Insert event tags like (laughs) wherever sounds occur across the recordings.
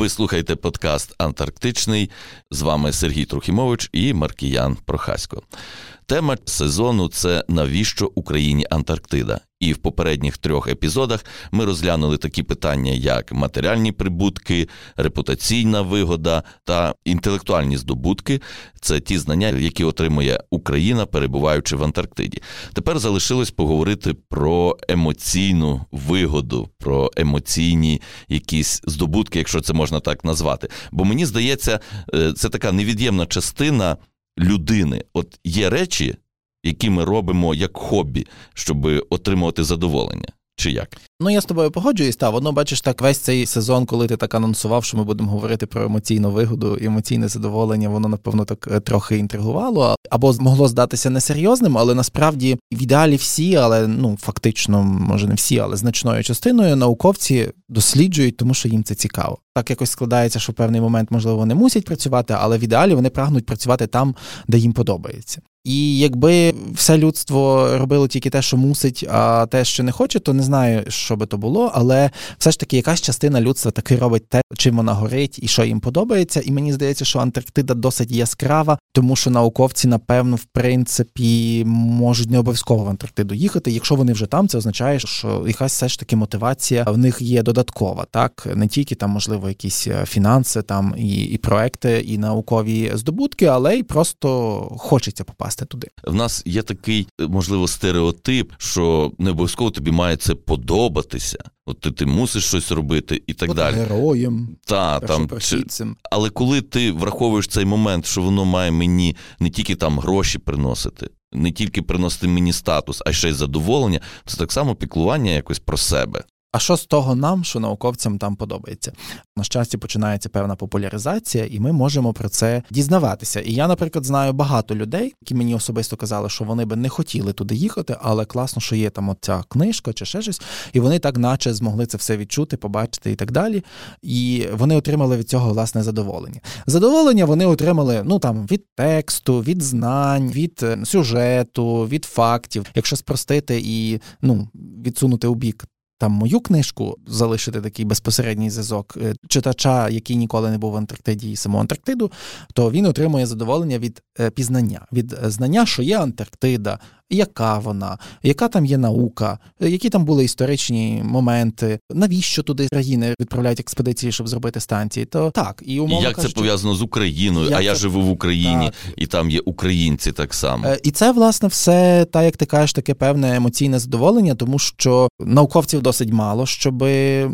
Ви слухаєте подкаст Антарктичний. З вами Сергій Трухімович і Маркіян Прохасько. Тема сезону це навіщо Україні Антарктида. І в попередніх трьох епізодах ми розглянули такі питання, як матеріальні прибутки, репутаційна вигода та інтелектуальні здобутки це ті знання, які отримує Україна, перебуваючи в Антарктиді. Тепер залишилось поговорити про емоційну вигоду, про емоційні якісь здобутки, якщо це можна так назвати. Бо мені здається, е, це така невід'ємна частина людини. От є речі, які ми робимо як хобі, щоб отримувати задоволення. Чи як? Ну я з тобою погоджуюсь, та воно бачиш так весь цей сезон, коли ти так анонсував, що ми будемо говорити про емоційну вигоду і емоційне задоволення, воно напевно так е, трохи інтригувало, або могло здатися несерйозним, але насправді в ідеалі всі, але ну фактично, може не всі, але значною частиною науковці досліджують, тому що їм це цікаво. Так якось складається, що в певний момент можливо вони мусять працювати, але в ідеалі вони прагнуть працювати там, де їм подобається. І якби все людство робило тільки те, що мусить, а те, що не хоче, то не знаю, що би то було. Але все ж таки якась частина людства таки робить те, чим вона горить і що їм подобається. І мені здається, що Антарктида досить яскрава, тому що науковці, напевно, в принципі, можуть не обов'язково в Антарктиду їхати. Якщо вони вже там, це означає, що якась все ж таки мотивація в них є додаткова, так не тільки там, можливо, якісь е, фінанси, там і, і проекти, і наукові здобутки, але й просто хочеться попасти туди. В нас є такий, можливо, стереотип, що не обов'язково тобі має це подобатися. От ти, ти мусиш щось робити і так От далі. Героєм. Та, там, чи... Але коли ти враховуєш цей момент, що воно має мені не тільки там гроші приносити, не тільки приносити мені статус, а ще й задоволення, це так само піклування якось про себе. А що з того нам, що науковцям там подобається? На щастя, починається певна популяризація, і ми можемо про це дізнаватися. І я, наприклад, знаю багато людей, які мені особисто казали, що вони би не хотіли туди їхати, але класно, що є там оця книжка чи ще щось, і вони так, наче, змогли це все відчути, побачити і так далі. І вони отримали від цього власне задоволення. Задоволення вони отримали ну там від тексту, від знань, від е, сюжету, від фактів. Якщо спростити і ну відсунути у бік там мою книжку залишити такий безпосередній зв'язок е, читача, який ніколи не був в Антарктиді і самого Антарктиду, то він отримує задоволення від е, пізнання, від е, знання, що є Антарктида, яка вона, яка там є наука, які там були історичні моменти, навіщо туди країни відправляють експедиції, щоб зробити станції? То так і умовно І як кажучи, це пов'язано з Україною? А я живу в Україні, так. і там є українці так само. І це власне все, так як ти кажеш, таке певне емоційне задоволення, тому що науковців досить мало, щоб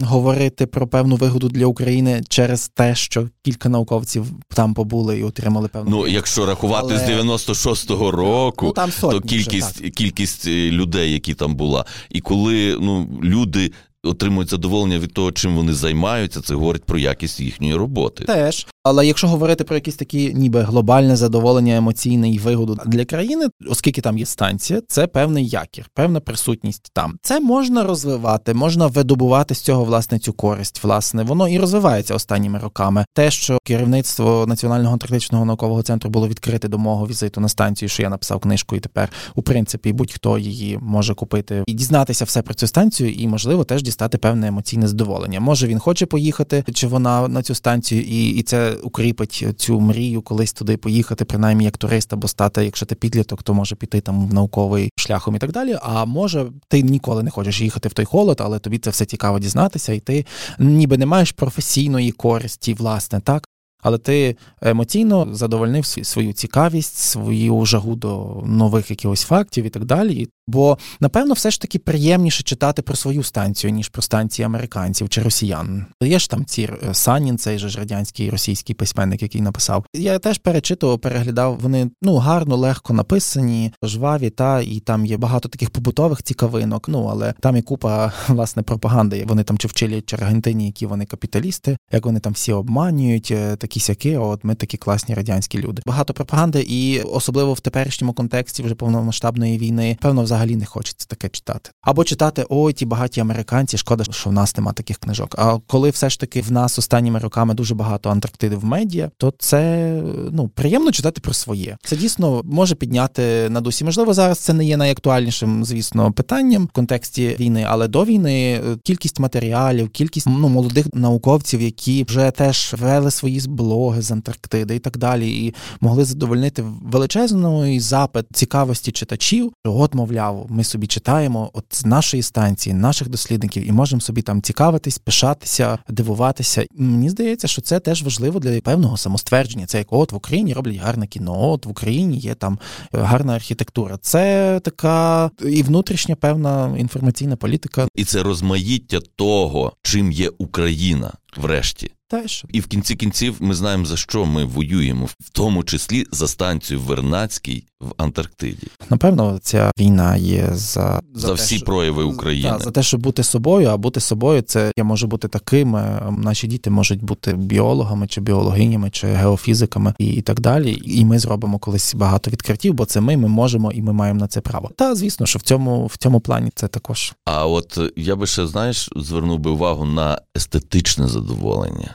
говорити про певну вигоду для України через те, що кілька науковців там побули і отримали певну. Ну, якщо рахувати Але... з 96-го року, ну, там сотні то кількість кількість кількість е, людей, які там була, і коли ну люди. Отримують задоволення від того, чим вони займаються, це говорить про якість їхньої роботи. Теж але якщо говорити про якісь такі, ніби глобальне задоволення емоційне і вигоду для країни, оскільки там є станція, це певний якір, певна присутність там. Це можна розвивати, можна видобувати з цього власне цю користь. Власне, воно і розвивається останніми роками. Те, що керівництво Національного антарктичного наукового центру було відкрите до мого візиту на станцію, що я написав книжку, і тепер, у принципі, будь-хто її може купити і дізнатися все про цю станцію, і можливо теж дістати певне емоційне задоволення. Може він хоче поїхати, чи вона на цю станцію, і, і це укріпить цю мрію колись туди поїхати, принаймні як турист, або стати, якщо ти підліток, то може піти там в науковий шляхом і так далі. А може, ти ніколи не хочеш їхати в той холод, але тобі це все цікаво дізнатися, і ти ніби не маєш професійної користі, власне, так. Але ти емоційно задовольнив свою цікавість, свою жагу до нових якихось фактів і так далі. Бо, напевно, все ж таки приємніше читати про свою станцію, ніж про станції американців чи росіян. Є ж там ці е, Санін, цей же ж радянський російський письменник, який написав. Я теж перечитував, переглядав. Вони ну гарно, легко написані, жваві, та і там є багато таких побутових цікавинок. Ну але там є купа (laughs) власне пропаганди. Вони там чи вчилять Аргентині, які вони капіталісти, як вони там всі обманюють, е, такі сяки. От ми такі класні радянські люди. Багато пропаганди, і особливо в теперішньому контексті вже повномасштабної війни, певно, взагалі не хочеться таке читати. Або читати ой, ті багаті американці, шкода, що в нас нема таких книжок. А коли все ж таки в нас останніми роками дуже багато Антарктиди в медіа, то це ну приємно читати про своє. Це дійсно може підняти на дусі. Можливо, зараз це не є найактуальнішим, звісно, питанням в контексті війни, але до війни е, кількість матеріалів, кількість ну молодих науковців, які вже теж вели свої блоги з Антарктиди і так далі, і могли задовольнити величезний запит цікавості читачів. От, мовляв, ми собі читаємо от з нашої станції, наших дослідників, і можемо собі там цікавитись, пишатися, дивуватися. Мені здається, що це теж важливо для певного самоствердження. Це як от в Україні роблять гарне кіно, от в Україні є там е, гарна архітектура. Це така і внутрішня певна інформаційна політика. І це розмаїття того, чим є Україна, врешті. Теж і в кінці кінців ми знаємо за що ми воюємо, в тому числі за станцію Вернацький в Антарктиді. Напевно, ця війна є за за, за всі що, прояви України та, за те, щоб бути собою, а бути собою, це я можу бути такими. Наші діти можуть бути біологами, чи біологинями, чи геофізиками, і, і так далі. І ми зробимо колись багато відкриттів, бо це ми, ми можемо і ми маємо на це право. Та звісно, що в цьому в цьому плані це також. А от я би ще знаєш, звернув би увагу на естетичне задоволення.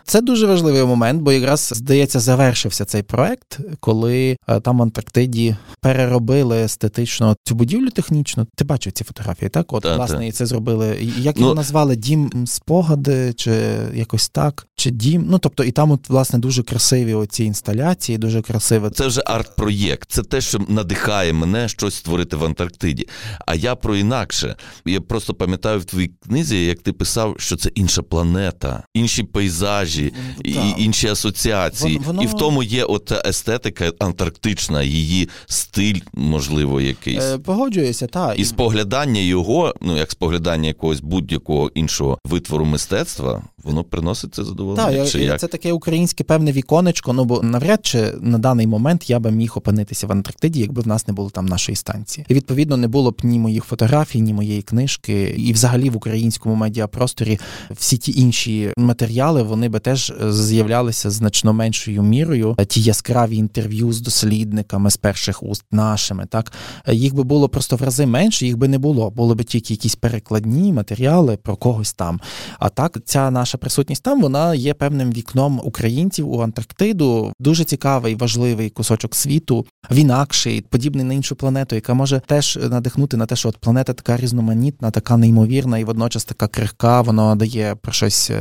Це дуже важливий момент, бо якраз здається завершився цей проект, коли е, там в Антарктиді переробили естетично цю будівлю технічно. Ти бачив ці фотографії, так? От, та, власне, та. і це зробили. Як ну, його назвали? Дім спогади, чи якось так, чи дім. Ну тобто, і там, от, власне, дуже красиві оці інсталяції, дуже красиве. Це вже арт-проєкт. Це те, що надихає мене щось створити в Антарктиді. А я про інакше. Я просто пам'ятаю в твоїй книзі, як ти писав, що це інша планета, інші пейзажі, і інші асоціації. Воно... І в тому є от естетика антарктична, її стиль, можливо, якийсь. Е, погоджуюся, так. І споглядання його, ну як споглядання якогось будь-якого іншого витвору мистецтва, воно приносить це задоволення. Так, як? це таке українське певне віконечко. Ну бо навряд чи на даний момент я би міг опинитися в Антарктиді, якби в нас не було там нашої станції. І відповідно не було б ні моїх фотографій, ні моєї книжки, і взагалі в українському медіапросторі всі ті інші матеріали вони би теж з'являлися значно меншою мірою. Ті яскраві інтерв'ю з дослідниками з перших уст нашими, так їх би було просто в рази менше, їх би не було. Було б тільки якісь перекладні матеріали про когось там. А так, ця наша присутність там вона є певним вікном українців у Антарктиду. Дуже цікавий, важливий кусочок світу. Він інакший, подібний на іншу планету, яка може теж надихнути на те, що от планета така різноманітна, така неймовірна і водночас така крихка. Воно дає про щось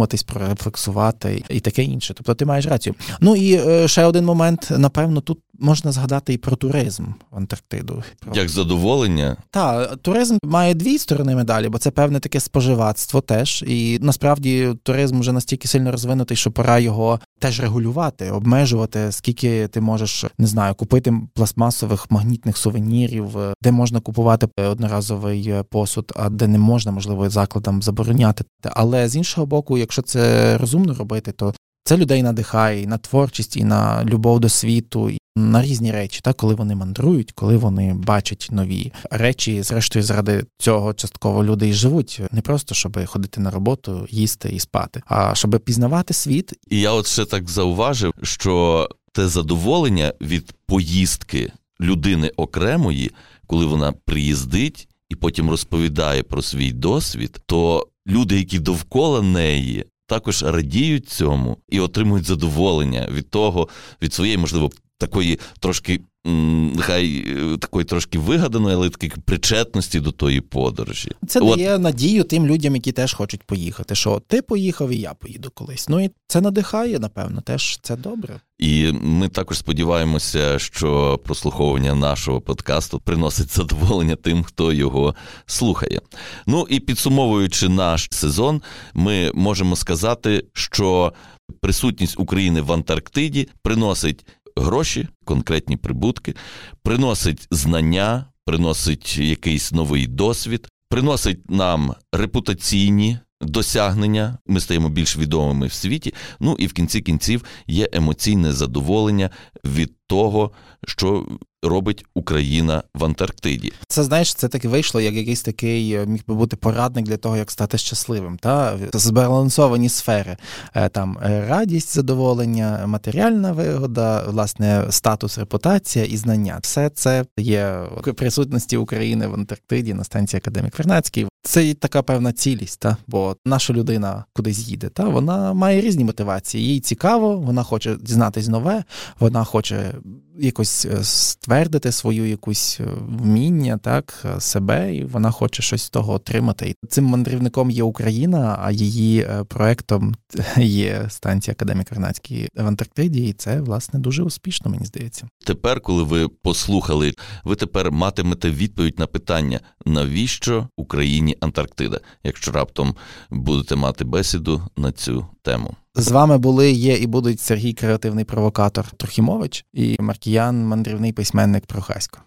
задуматись, прорефлексувати і таке інше. Тобто ти маєш рацію. Ну і е, ще один момент, напевно, тут можна згадати і про туризм в Антарктиду. Як задоволення? Так, туризм має дві сторони медалі, бо це певне таке споживацтво теж. І насправді туризм вже настільки сильно розвинутий, що пора його теж регулювати, обмежувати, скільки ти можеш не знаю, купити пластмасових магнітних сувенірів, де можна купувати одноразовий посуд, а де не можна, можливо, закладам забороняти. Але з іншого боку, якщо це розумно робити, то це людей надихає і на творчість, і на любов до світу, і на різні речі, так, коли вони мандрують, коли вони бачать нові речі. Зрештою, заради цього частково люди і живуть не просто щоб ходити на роботу, їсти і спати, а щоб пізнавати світ. І я от ще так зауважив, що те задоволення від поїздки людини окремої, коли вона приїздить і потім розповідає про свій досвід, то люди, які довкола неї, також радіють цьому і отримують задоволення від того, від своєї, можливо, такої трошки нехай е, такої трошки вигаданої, але такої причетності до тої подорожі. Це От. дає надію тим людям, які теж хочуть поїхати. Що ти поїхав, і я поїду колись. Ну і це надихає, напевно, теж це добре. І ми також сподіваємося, що прослуховування нашого подкасту приносить задоволення тим, хто його слухає. Ну і підсумовуючи наш сезон, ми можемо сказати, що присутність України в Антарктиді приносить гроші, конкретні прибутки, приносить знання, приносить якийсь новий досвід, приносить нам репутаційні досягнення, ми стаємо більш відомими в світі. Ну і в кінці кінців є емоційне задоволення від того, що робить Україна в Антарктиді. Це знаєш, це таки вийшло як якийсь такий е, міг би бути порадник для того, як стати щасливим. Та збалансовані сфери е, там е, радість, задоволення, матеріальна вигода, власне, статус, репутація і знання. Все це є присутності України в Антарктиді на станції Академік Вернацький. Це така певна цілість, та бо наша людина кудись їде, та вона має різні мотивації. Їй цікаво, вона хоче дізнатись нове, вона хоче якось ствердити свою якусь вміння, так себе, і вона хоче щось з того отримати. І цим мандрівником є Україна, а її проектом (laughs) є станція Академік Вернацький в Антарктиді, і це власне дуже успішно, мені здається. Тепер, коли ви послухали, ви тепер матимете відповідь на питання, навіщо Україні Антарктида, якщо раптом будете мати бесіду на цю тему. З вами були, є і будуть Сергій креативний провокатор Трохімович і Маркіян, мандрівний письменник Прохасько.